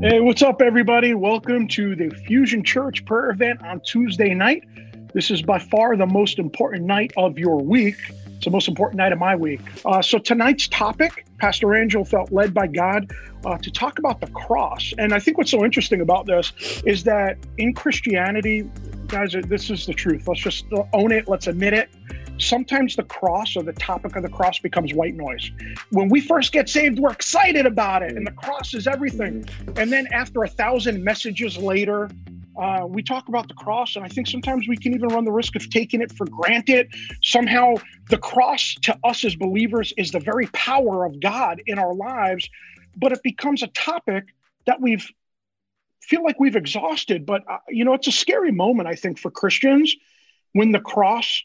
Hey, what's up, everybody? Welcome to the Fusion Church prayer event on Tuesday night. This is by far the most important night of your week. It's the most important night of my week. Uh, so, tonight's topic, Pastor Angel felt led by God uh, to talk about the cross. And I think what's so interesting about this is that in Christianity, guys, this is the truth. Let's just own it, let's admit it sometimes the cross or the topic of the cross becomes white noise. When we first get saved, we're excited about it, and the cross is everything. And then after a thousand messages later, uh, we talk about the cross, and I think sometimes we can even run the risk of taking it for granted. Somehow, the cross to us as believers is the very power of God in our lives, but it becomes a topic that we've feel like we've exhausted. But uh, you know, it's a scary moment, I think, for Christians when the cross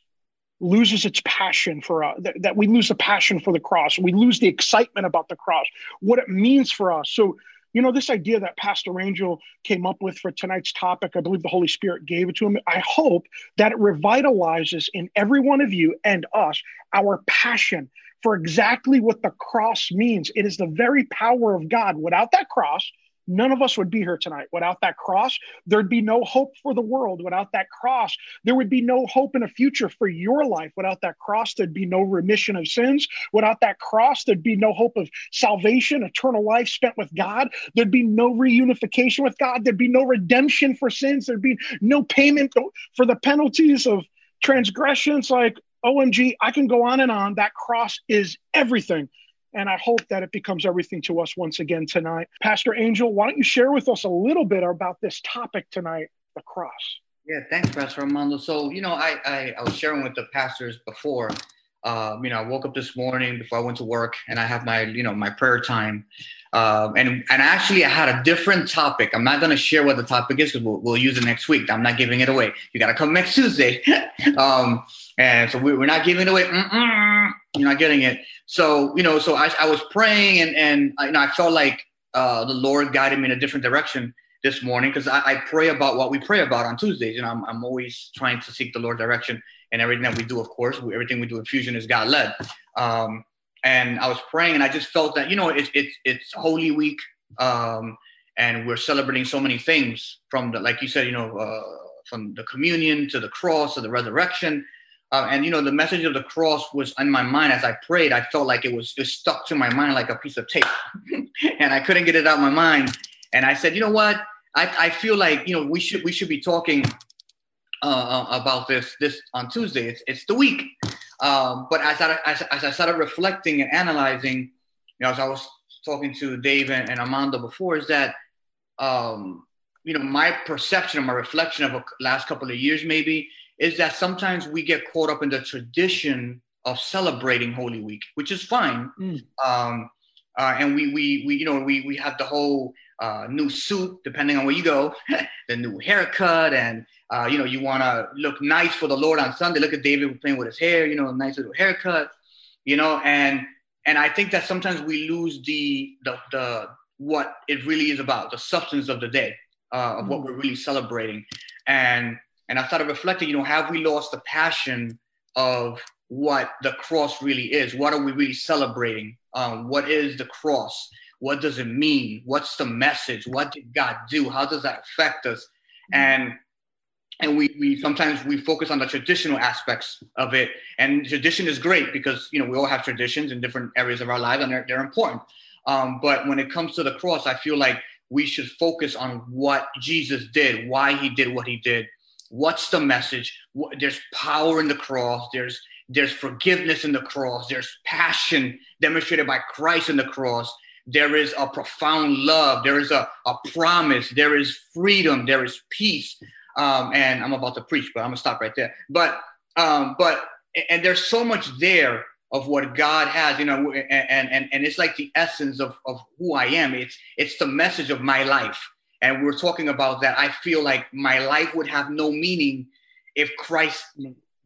loses its passion for us, uh, that, that we lose the passion for the cross. We lose the excitement about the cross, what it means for us. So, you know, this idea that Pastor Angel came up with for tonight's topic, I believe the Holy Spirit gave it to him. I hope that it revitalizes in every one of you and us our passion for exactly what the cross means. It is the very power of God. Without that cross, none of us would be here tonight. Without that cross, there'd be no hope for the world. Without that cross, there would be no hope in a future for your life. Without that cross, there'd be no remission of sins. Without that cross, there'd be no hope of salvation, eternal life spent with God. There'd be no reunification with God. There'd be no redemption for sins. There'd be no payment for the penalties of transgressions. Like, OMG, I can go on and on. That cross is everything. And I hope that it becomes everything to us once again tonight. Pastor Angel, why don't you share with us a little bit about this topic tonight, the cross? Yeah, thanks, Pastor Armando. So, you know, I, I, I was sharing with the pastors before. Um, you know, I woke up this morning before I went to work, and I have my, you know, my prayer time. Um, and and actually, I had a different topic. I'm not going to share what the topic is because we'll, we'll use it next week. I'm not giving it away. You got to come next Tuesday. um, and so we, are not giving it away. Mm-mm, you're not getting it. So, you know, so I, I was praying and, and you know, I felt like uh, the Lord guided me in a different direction this morning because I, I, pray about what we pray about on Tuesdays. You know, I'm, I'm always trying to seek the Lord direction and everything that we do, of course, everything we do in Fusion is God led. Um, and I was praying and I just felt that, you know, it's, it's, it's Holy Week. Um, and we're celebrating so many things from the, like you said, you know, uh, from the communion to the cross to the resurrection uh, and you know, the message of the cross was in my mind as I prayed. I felt like it was just stuck to my mind like a piece of tape, and I couldn't get it out of my mind. And I said, you know what? I, I feel like you know we should we should be talking uh, uh about this this on Tuesday. It's it's the week. Um, but as I as, as I started reflecting and analyzing, you know, as I was talking to Dave and, and Armando before, is that um, you know my perception or my reflection of the last couple of years maybe is that sometimes we get caught up in the tradition of celebrating Holy Week, which is fine. Mm. Um, uh, and we, we, we, you know, we, we have the whole uh, new suit, depending on where you go, the new haircut, and uh, you know, you want to look nice for the Lord on Sunday. Look at David playing with his hair, you know, nice little haircut, you know, and and I think that sometimes we lose the the, the what it really is about, the substance of the day, uh, of mm. what we're really celebrating, and and I started reflecting, you know, have we lost the passion of what the cross really is? What are we really celebrating? Um, what is the cross? What does it mean? What's the message? What did God do? How does that affect us? Mm-hmm. And and we, we sometimes we focus on the traditional aspects of it and tradition is great because you know we all have traditions in different areas of our lives and they're, they're important um, but when it comes to the cross i feel like we should focus on what jesus did why he did what he did what's the message? There's power in the cross. There's there's forgiveness in the cross. There's passion demonstrated by christ in the cross. There is a profound love. There is a, a promise. There is freedom. There is peace. Um, and i'm about to preach but i'm gonna stop right there. But um, but and there's so much there of what god has you know and and, and it's like the essence of, of who i am. It's it's the message of my life and we are talking about that. I feel like my life would have no meaning if christ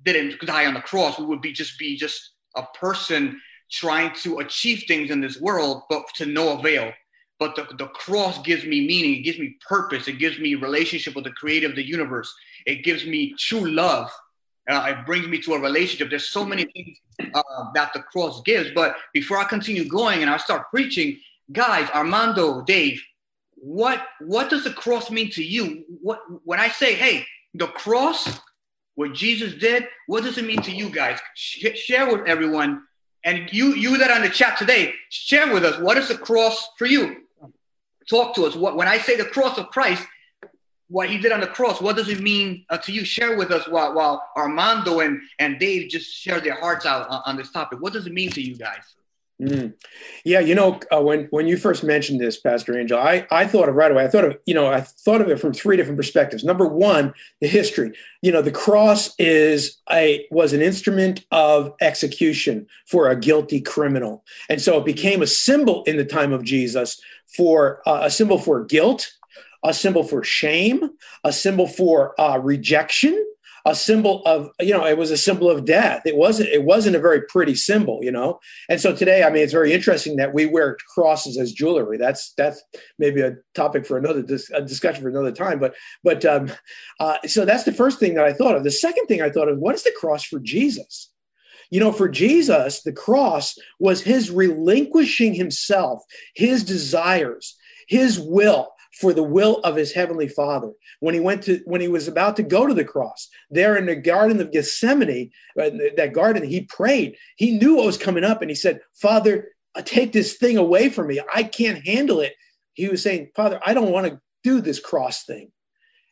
didn't die on the cross. We would be just be just a person trying to achieve things in this world but to no avail. But the, the cross gives me meaning. It gives me purpose. It gives me relationship with the creator of the universe. It gives me true love. Uh, it brings me to a relationship. There's so many things uh, that the cross gives. But before I continue going and I start preaching, guys, Armando, Dave, what what does the cross mean to you? What when I say, hey, the cross, what Jesus did, what does it mean to you guys? Sh- share with everyone, and you you that on the chat today, share with us what is the cross for you. Talk to us. What when I say the cross of Christ, what he did on the cross, what does it mean uh, to you? Share with us while, while Armando and, and Dave just share their hearts out on, on this topic. What does it mean to you guys? Mm. Yeah, you know, uh, when when you first mentioned this, Pastor Angel, I I thought of right away. I thought of you know I thought of it from three different perspectives. Number one, the history. You know, the cross is a was an instrument of execution for a guilty criminal, and so it became a symbol in the time of Jesus for uh, a symbol for guilt, a symbol for shame, a symbol for uh, rejection, a symbol of you know it was a symbol of death. It wasn't it wasn't a very pretty symbol you know? And so today i mean it's very interesting that we wear crosses as jewelry. That's that's maybe a topic for another a discussion for another time but but um uh, so that's the first thing that i thought of. The second thing i thought of what is the cross for jesus? You know, for Jesus, the cross was his relinquishing himself, his desires, his will for the will of his heavenly father. When he went to when he was about to go to the cross there in the garden of gethsemane uh, that garden he prayed. He knew what was coming up and he said father uh, take this thing away from me. I can't handle it. He was saying father i don't want to do this cross thing.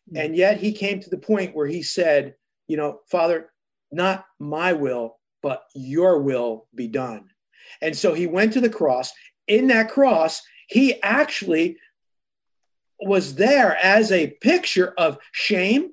Hmm. and yet he came to the point where he said you know father not my will but your will be done. And so he went to the cross. In that cross he actually was there as a picture of shame,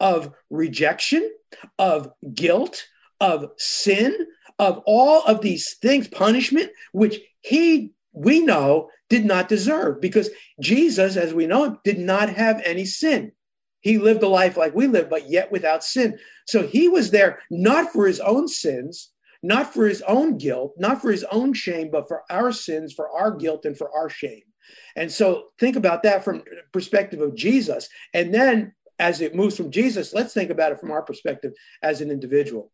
of rejection, of guilt, of sin, of all of these things, punishment, which he, we know, did not deserve because Jesus, as we know him, did not have any sin. He lived a life like we live, but yet without sin. So he was there not for his own sins, not for his own guilt, not for his own shame, but for our sins, for our guilt, and for our shame. And so think about that from perspective of Jesus. And then as it moves from Jesus, let's think about it from our perspective as an individual.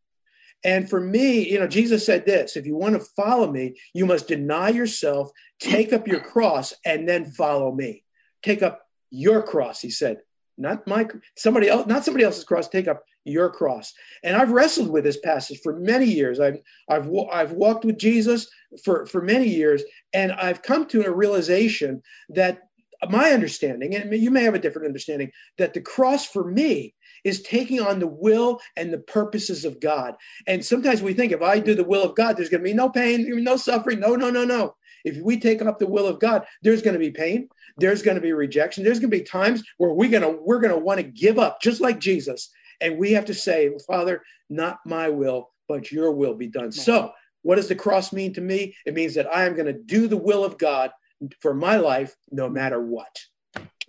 And for me, you know, Jesus said this if you want to follow me, you must deny yourself, take up your cross, and then follow me. Take up your cross, he said. Not my somebody else, not somebody else's cross, take up your cross. And I've wrestled with this passage for many years. I've I've I've walked with Jesus for for many years, and I've come to a realization that my understanding, and you may have a different understanding, that the cross for me is taking on the will and the purposes of God. And sometimes we think if I do the will of God, there's going to be no pain, no suffering. No, no, no, no. If we take up the will of God, there's going to be pain. There's going to be rejection. There's going to be times where we're going to we're going to want to give up, just like Jesus, and we have to say, Father, not my will, but your will be done. So, what does the cross mean to me? It means that I am going to do the will of God for my life, no matter what.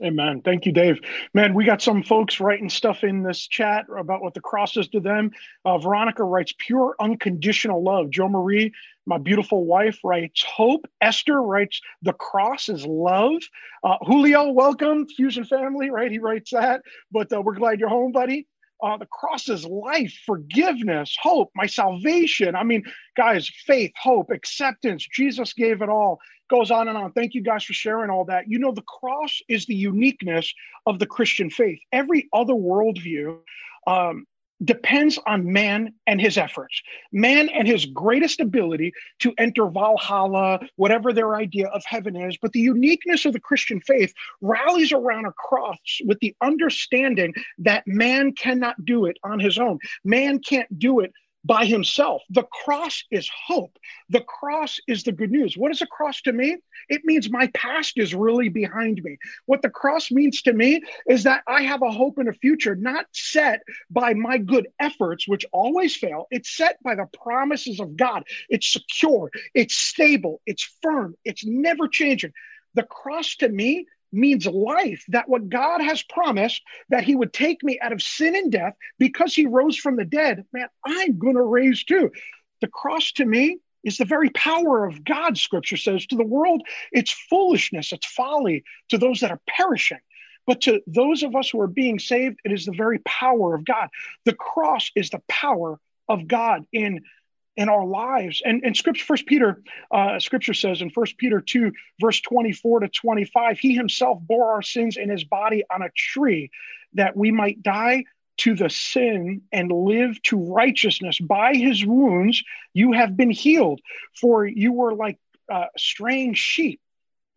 Amen. Thank you, Dave. Man, we got some folks writing stuff in this chat about what the cross is to them. Uh, Veronica writes pure unconditional love. Joe Marie, my beautiful wife, writes hope. Esther writes the cross is love. Uh, Julio, welcome, Fusion family, right? He writes that. But uh, we're glad you're home, buddy. Uh, the cross is life, forgiveness, hope, my salvation. I mean, guys, faith, hope, acceptance. Jesus gave it all. Goes on and on. Thank you guys for sharing all that. You know, the cross is the uniqueness of the Christian faith. Every other worldview um, depends on man and his efforts, man and his greatest ability to enter Valhalla, whatever their idea of heaven is. But the uniqueness of the Christian faith rallies around a cross with the understanding that man cannot do it on his own. Man can't do it by himself. The cross is hope. The cross is the good news. What is a cross to me? It means my past is really behind me. What the cross means to me is that I have a hope in a future not set by my good efforts, which always fail. It's set by the promises of God. It's secure, it's stable, it's firm, it's never changing. The cross to me means life, that what God has promised that he would take me out of sin and death because he rose from the dead, man, I'm going to raise too. The cross to me is the very power of God, scripture says. To the world, it's foolishness, it's folly to those that are perishing. But to those of us who are being saved, it is the very power of God. The cross is the power of God in in our lives. And, and scripture, first Peter, uh, scripture says in first Peter 2, verse 24 to 25, he himself bore our sins in his body on a tree that we might die to the sin and live to righteousness. By his wounds, you have been healed for you were like uh, sheep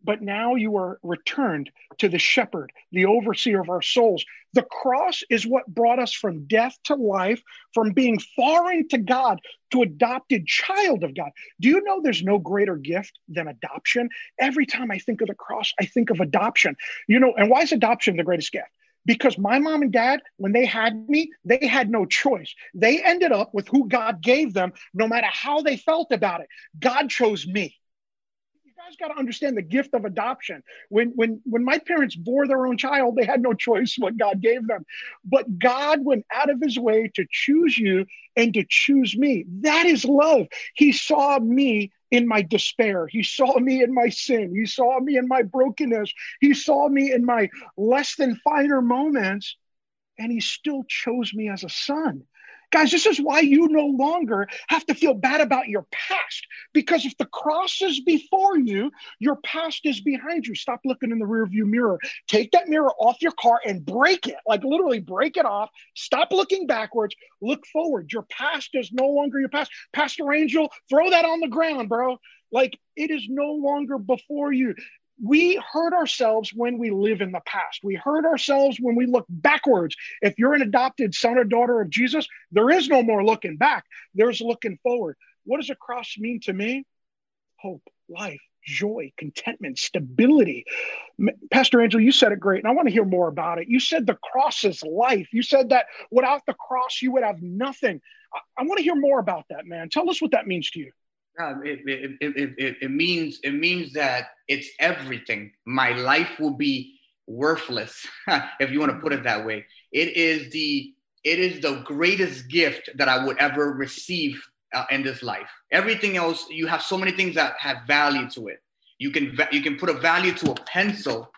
but now you are returned to the shepherd, the overseer of our souls. The cross is what brought us from death to life, from being foreign to God to adopted child of God. Do you know there's no greater gift than adoption? Every time I think of the cross, I think of adoption. You know, and why is adoption the greatest gift? Because my mom and dad, when they had me, they had no choice. They ended up with who God gave them, no matter how they felt about it. God chose me guys got to understand the gift of adoption. When when when my parents bore their own child, they had no choice what God gave them. But God went out of his way to choose you and to choose me. That is love. He saw me in my despair. He saw me in my sin. He saw me in my brokenness. He saw me in my less than finer moments. And he still chose me as a son. Guys, this is why you no longer have to feel bad about your past. Because if the cross is before you, your past is behind you. Stop looking in the rearview mirror. Take that mirror off your car and break it, like literally break it off. Stop looking backwards. Look forward. Your past is no longer your past. Pastor Angel, throw that on the ground, bro. Like it is no longer before you we hurt ourselves when we live in the past. We hurt ourselves when we look backwards. If you're an adopted son or daughter of Jesus, there is no more looking back, there's looking forward. What does a cross mean to me? Hope, life, joy, contentment, stability. Pastor Angel, you said it great, and I want to hear more about it. You said the cross is life. You said that without the cross, you would have nothing. I, I want to hear more about that, man. Tell us what that means to you. It, it, it, it, means it means that it's everything. My life will be worthless, if you want to put it that way. It is the it is the greatest gift that I would ever receive uh, in this life. Everything else, you have so many things that have value to it. You can you can put a value to a pencil.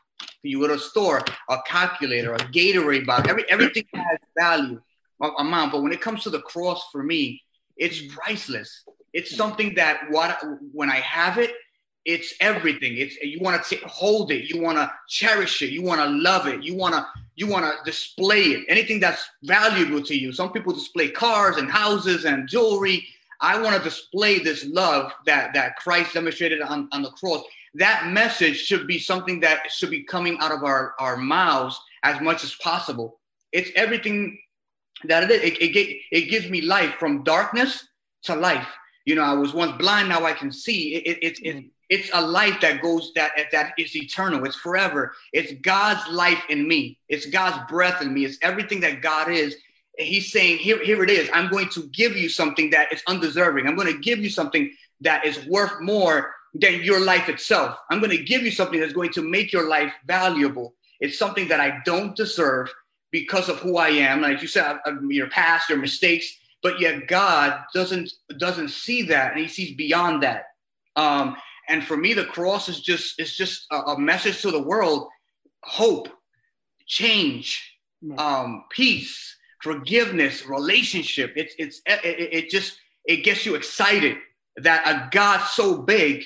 You go to a store, a calculator, a Gatorade bottle. Every everything has value amount. But when it comes to the cross, for me, it's priceless. It's something that what when I have it, it's everything. It's you want to hold it, you want to cherish it, you want to love it, you want to you want to display it. Anything that's valuable to you. Some people display cars and houses and jewelry. I want to display this love that that Christ demonstrated on, on the cross. That message should be something that should be coming out of our, our mouths as much as possible. It's everything that it is. It, it, it gives me life from darkness to life you know, I was once blind, now I can see. It, it, it, it, mm-hmm. it's a life that goes that that is eternal. It's forever. It's God's life in me. It's God's breath in me. It's everything that God is. He's saying, here, here it is. I'm going to give you something that is undeserving. I'm going to give you something that is worth more than your life itself. I'm going to give you something that's going to make your life valuable. It's something that I don't deserve because of who I am. Like you said, your past, your mistakes, but yet God doesn't doesn't see that, and He sees beyond that. Um, and for me, the cross is just is just a, a message to the world: hope, change, um, peace, forgiveness, relationship. It's it's it, it just it gets you excited that a God so big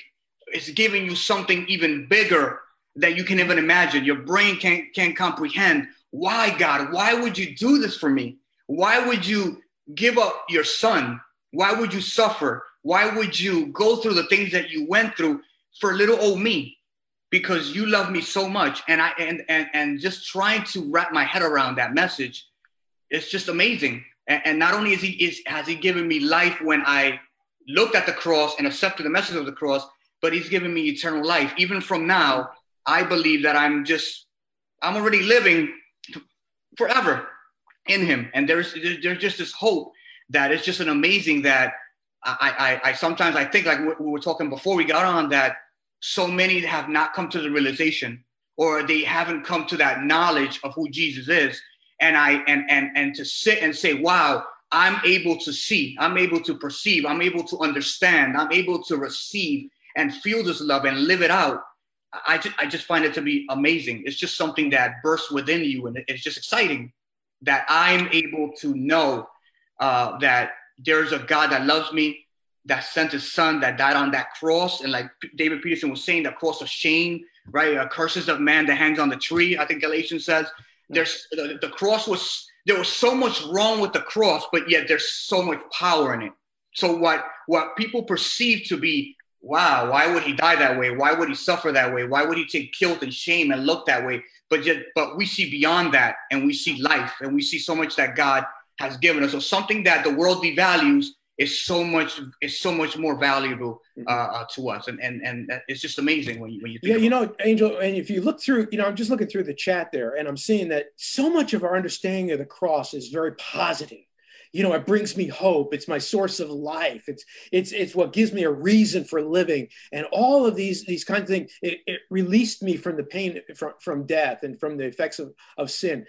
is giving you something even bigger that you can even imagine. Your brain can't can't comprehend. Why God? Why would you do this for me? Why would you give up your son? Why would you suffer? Why would you go through the things that you went through for little old me? Because you love me so much. And I and and, and just trying to wrap my head around that message, it's just amazing. And, and not only is he is has he given me life when I looked at the cross and accepted the message of the cross, but he's given me eternal life. Even from now, I believe that I'm just I'm already living forever in him. And there's there's just this hope that it's just an amazing that I, I, I sometimes I think like we were talking before we got on that so many have not come to the realization or they haven't come to that knowledge of who Jesus is. And I and and and to sit and say, wow, I'm able to see, I'm able to perceive, I'm able to understand, I'm able to receive and feel this love and live it out. I just, I just find it to be amazing. It's just something that bursts within you, and it's just exciting that I'm able to know uh, that there's a God that loves me, that sent his son, that died on that cross, and like David Peterson was saying, the cross of shame, right? Uh, curses of man that hangs on the tree. I think Galatians says there's the, the cross was there was so much wrong with the cross, but yet there's so much power in it. So what what people perceive to be wow, why would he die that way? Why would he suffer that way? Why would he take guilt and shame and look that way? But yet, but we see beyond that and we see life and we see so much that God has given us. So something that the world devalues is so much is so much more valuable mm-hmm. uh, uh, to us, and and and it's just amazing when you when you yeah, you know, Angel, and if you look through, you know, I'm just looking through the chat there, and I'm seeing that so much of our understanding of the cross is very positive you know it brings me hope. It's my source of life. It's it's it's what gives me a reason for living. And all of these these kinds of things it, it released me from the pain from, from death and from the effects of, of sin.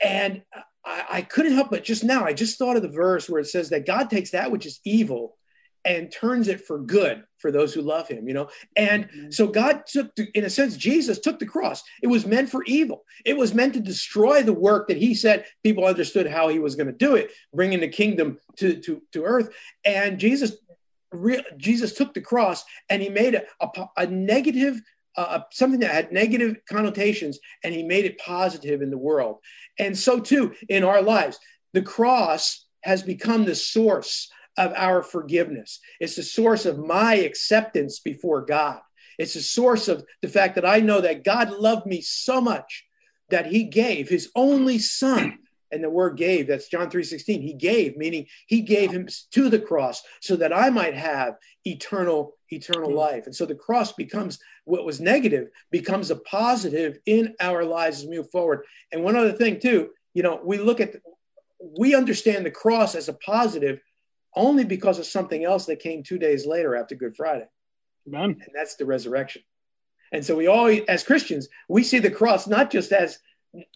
And I, I couldn't help but just now i just thought of the verse where it says that god takes that which is evil and turns it for good for those who love him, you know? And mm-hmm. so God took, the, in a sense, Jesus took the cross. It was meant for evil. It was meant to destroy the work that he said people understood how he was going to do it, bringing the kingdom to, to, to earth. And Jesus, re, Jesus took the cross and he made a, a, a negative, uh, something that had negative connotations, and he made it positive in the world. And so too in our lives, the cross has become the source of our forgiveness. It's the source of my acceptance before God. It's the source of the fact that I know that God loved me so much that he gave his only son. And the word gave, that's John 3:16. He gave, meaning he gave him to the cross so that I might have eternal, eternal mm-hmm. life. And so the cross becomes what was negative, becomes a positive in our lives as we move forward. And one other thing, too, you know, we look at we understand the cross as a positive only because of something else that came two days later after Good Friday. Amen. And that's the resurrection. And so we all, as Christians, we see the cross not just as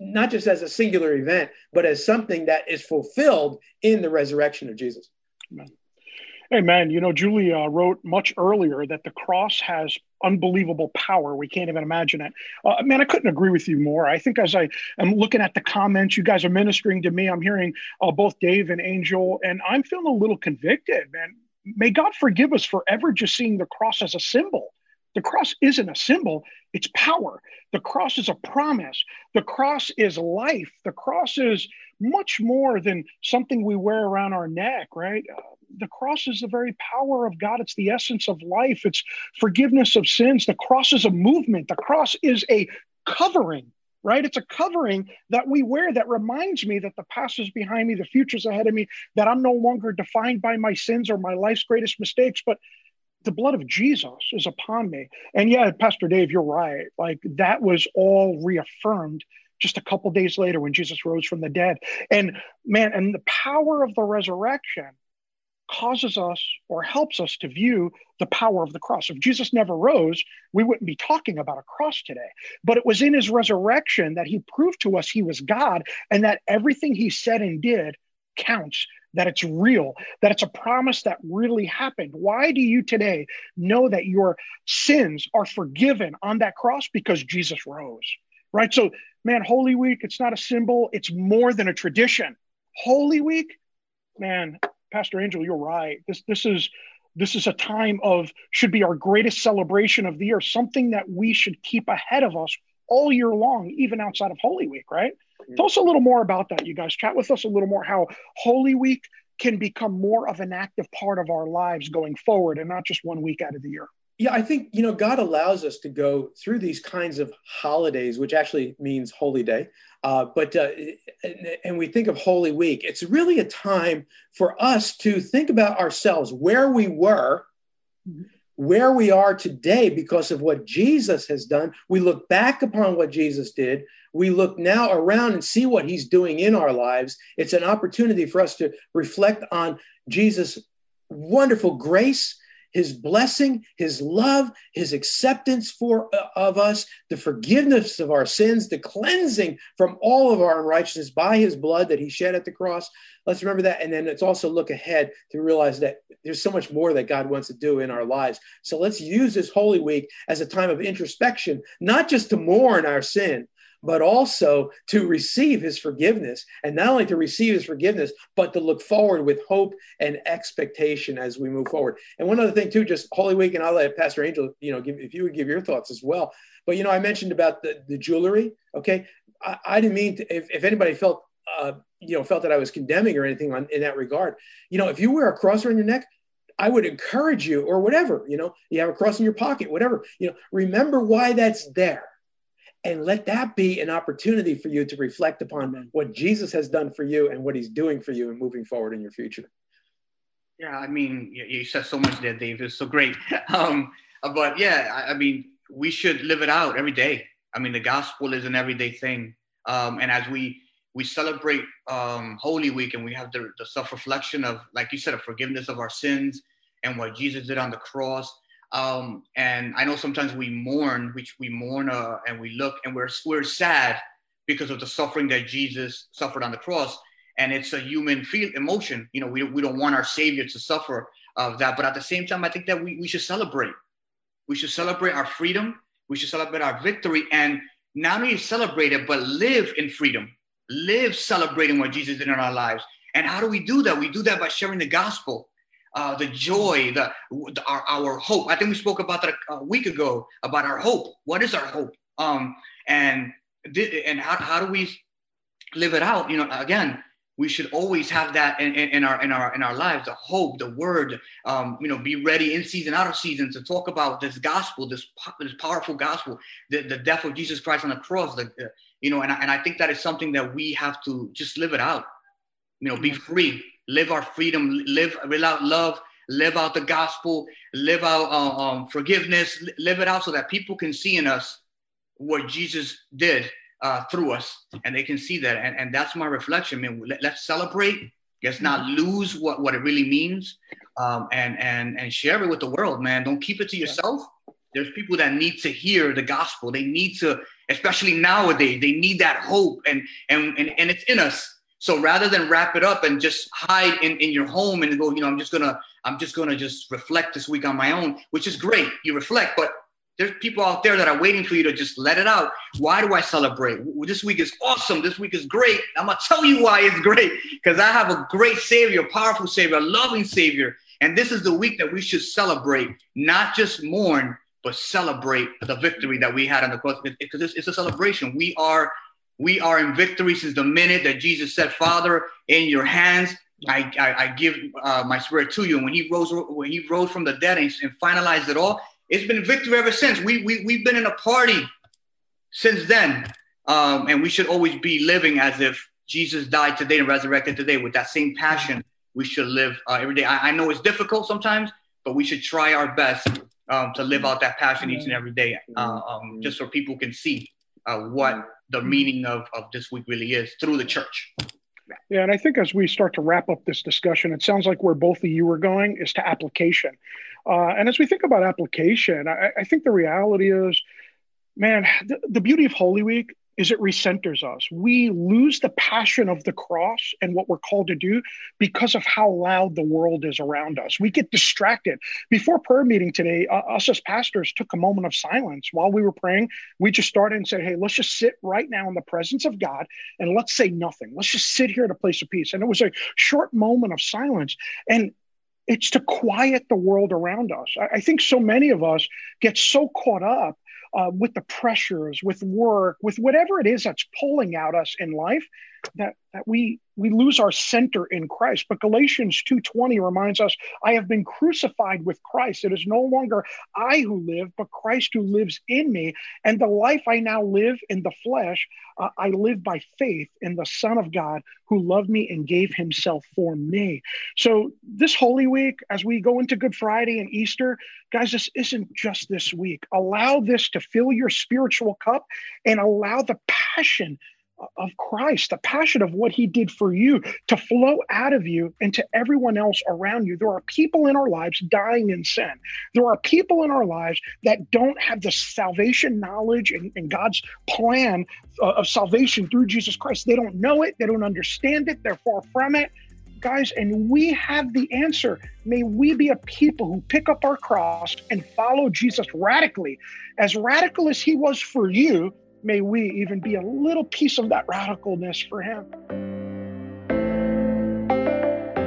not just as a singular event, but as something that is fulfilled in the resurrection of Jesus. Amen. Hey, man, you know, Julia wrote much earlier that the cross has unbelievable power. We can't even imagine it. Uh, man, I couldn't agree with you more. I think as I am looking at the comments, you guys are ministering to me. I'm hearing uh, both Dave and Angel, and I'm feeling a little convicted, man. May God forgive us for ever just seeing the cross as a symbol. The cross isn't a symbol, it's power. The cross is a promise. The cross is life. The cross is much more than something we wear around our neck, right? Uh, the cross is the very power of God. It's the essence of life. It's forgiveness of sins. The cross is a movement. The cross is a covering, right? It's a covering that we wear that reminds me that the past is behind me, the future's ahead of me, that I'm no longer defined by my sins or my life's greatest mistakes, but the blood of Jesus is upon me. And yeah, Pastor Dave, you're right. Like that was all reaffirmed just a couple days later when Jesus rose from the dead. And man, and the power of the resurrection causes us or helps us to view the power of the cross. If Jesus never rose, we wouldn't be talking about a cross today. But it was in his resurrection that he proved to us he was God and that everything he said and did counts, that it's real, that it's a promise that really happened. Why do you today know that your sins are forgiven on that cross? Because Jesus rose, right? So, man, Holy Week, it's not a symbol, it's more than a tradition. Holy Week, man, Pastor Angel, you're right. This this is this is a time of should be our greatest celebration of the year, something that we should keep ahead of us all year long, even outside of Holy Week, right? Mm-hmm. Tell us a little more about that, you guys. Chat with us a little more how Holy Week can become more of an active part of our lives going forward and not just one week out of the year. Yeah, I think, you know, God allows us to go through these kinds of holidays, which actually means holy day. Uh, but, uh, and, and we think of Holy Week. It's really a time for us to think about ourselves, where we were, where we are today because of what Jesus has done. We look back upon what Jesus did. We look now around and see what he's doing in our lives. It's an opportunity for us to reflect on Jesus' wonderful grace his blessing, his love, his acceptance for uh, of us, the forgiveness of our sins, the cleansing from all of our unrighteousness by his blood that he shed at the cross. Let's remember that. And then let's also look ahead to realize that there's so much more that God wants to do in our lives. So let's use this Holy Week as a time of introspection, not just to mourn our sin, but also to receive his forgiveness. And not only to receive his forgiveness, but to look forward with hope and expectation as we move forward. And one other thing, too, just Holy Week, and I'll let Pastor Angel, you know, give, if you would give your thoughts as well. But, you know, I mentioned about the, the jewelry. Okay. I, I didn't mean to, if, if anybody felt, uh, you know, felt that I was condemning or anything on, in that regard, you know, if you wear a cross around your neck, I would encourage you or whatever, you know, you have a cross in your pocket, whatever, you know, remember why that's there and let that be an opportunity for you to reflect upon what Jesus has done for you and what he's doing for you and moving forward in your future. Yeah, I mean, you said so much there, Dave. It's so great. Um, but yeah, I, mean, we should live it out every day. I mean, the gospel is an everyday thing. Um, and as we we celebrate um, Holy Week and we have the, the self reflection of, like you said, a forgiveness of our sins and what Jesus did on the cross um, and I know sometimes we mourn, which we mourn uh, and we look and we're, we're sad because of the suffering that Jesus suffered on the cross. And it's a human feel emotion. You know, we, we don't want our Savior to suffer of that. But at the same time, I think that we, we should celebrate. We should celebrate our freedom. We should celebrate our victory and not only celebrate it, but live in freedom, live celebrating what Jesus did in our lives. And how do we do that? We do that by sharing the gospel uh, the joy, the, the our, our hope. I think we spoke about that a week ago about our hope. What is our hope? Um, and and how, how do we live it out? You know, again, we should always have that in, in, in, our in our in our lives the hope the word um, you know be ready in season out of season to talk about this gospel this this powerful gospel the, the death of jesus christ on the cross the, uh, you know and I, and I think that is something that we have to just live it out you know be free live our freedom, live, live out love, live out the gospel, live out uh, um, forgiveness, live it out so that people can see in us what Jesus did uh, through us, and they can see that. And, and that's my reflection. Man, let, us celebrate. Let's not lose what, what it really means, um, and and and share it with the world, man. Don't keep it to yourself. There's people that need to hear the gospel. They need to, especially nowadays, they need that hope, and and and, and it's in us so rather than wrap it up and just hide in, in your home and go, you know, I'm just gonna, I'm just gonna just reflect this week on my own, which is great. You reflect, but there's people out there that are waiting for you to just let it out. Why do I celebrate? This week is awesome. This week is great. I'm gonna tell you why it's great because I have a great Savior, a powerful Savior, a loving Savior. And this is the week that we should celebrate, not just mourn, but celebrate the victory that we had on the cross because it's, it's a celebration. We are we are in victory since the minute that Jesus said, Father, in your hands, I, I, I give uh, my spirit to you. And when he rose, when he rose from the dead and, and finalized it all, it's been victory ever since. We, we, we've been in a party since then. Um, and we should always be living as if Jesus died today and resurrected today with that same passion. We should live uh, every day. I, I, know it's difficult sometimes, but we should try our best um, to live out that passion each and every day, uh, um, just so people can see uh, what the meaning of, of this week really is through the church. Yeah, and I think as we start to wrap up this discussion, it sounds like where both of you are going is to application. Uh, and as we think about application, I, I think the reality is, man, the, the beauty of Holy Week is it recenters us. We lose the passion of the cross and what we're called to do because of how loud the world is around us. We get distracted. Before prayer meeting today, uh, us as pastors took a moment of silence while we were praying. We just started and said, "Hey, let's just sit right now in the presence of God and let's say nothing. Let's just sit here at a place of peace." And it was a short moment of silence, and it's to quiet the world around us. I, I think so many of us get so caught up uh, with the pressures, with work, with whatever it is that's pulling at us in life, that that we we lose our center in Christ. But Galatians 2:20 reminds us, I have been crucified with Christ. It is no longer I who live, but Christ who lives in me. And the life I now live in the flesh, uh, I live by faith in the Son of God who loved me and gave himself for me. So this Holy Week, as we go into Good Friday and Easter, guys, this isn't just this week. Allow this to fill your spiritual cup and allow the passion of Christ, the passion of what he did for you to flow out of you and to everyone else around you. There are people in our lives dying in sin. There are people in our lives that don't have the salvation knowledge and, and God's plan of salvation through Jesus Christ. They don't know it, they don't understand it, they're far from it. Guys, and we have the answer. May we be a people who pick up our cross and follow Jesus radically. As radical as he was for you, may we even be a little piece of that radicalness for him.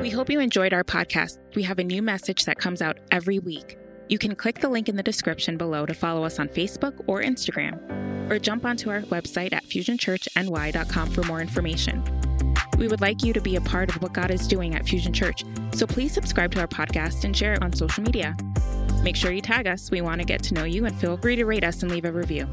We hope you enjoyed our podcast. We have a new message that comes out every week. You can click the link in the description below to follow us on Facebook or Instagram, or jump onto our website at fusionchurchny.com for more information. We would like you to be a part of what God is doing at Fusion Church, so please subscribe to our podcast and share it on social media. Make sure you tag us. We want to get to know you and feel free to rate us and leave a review.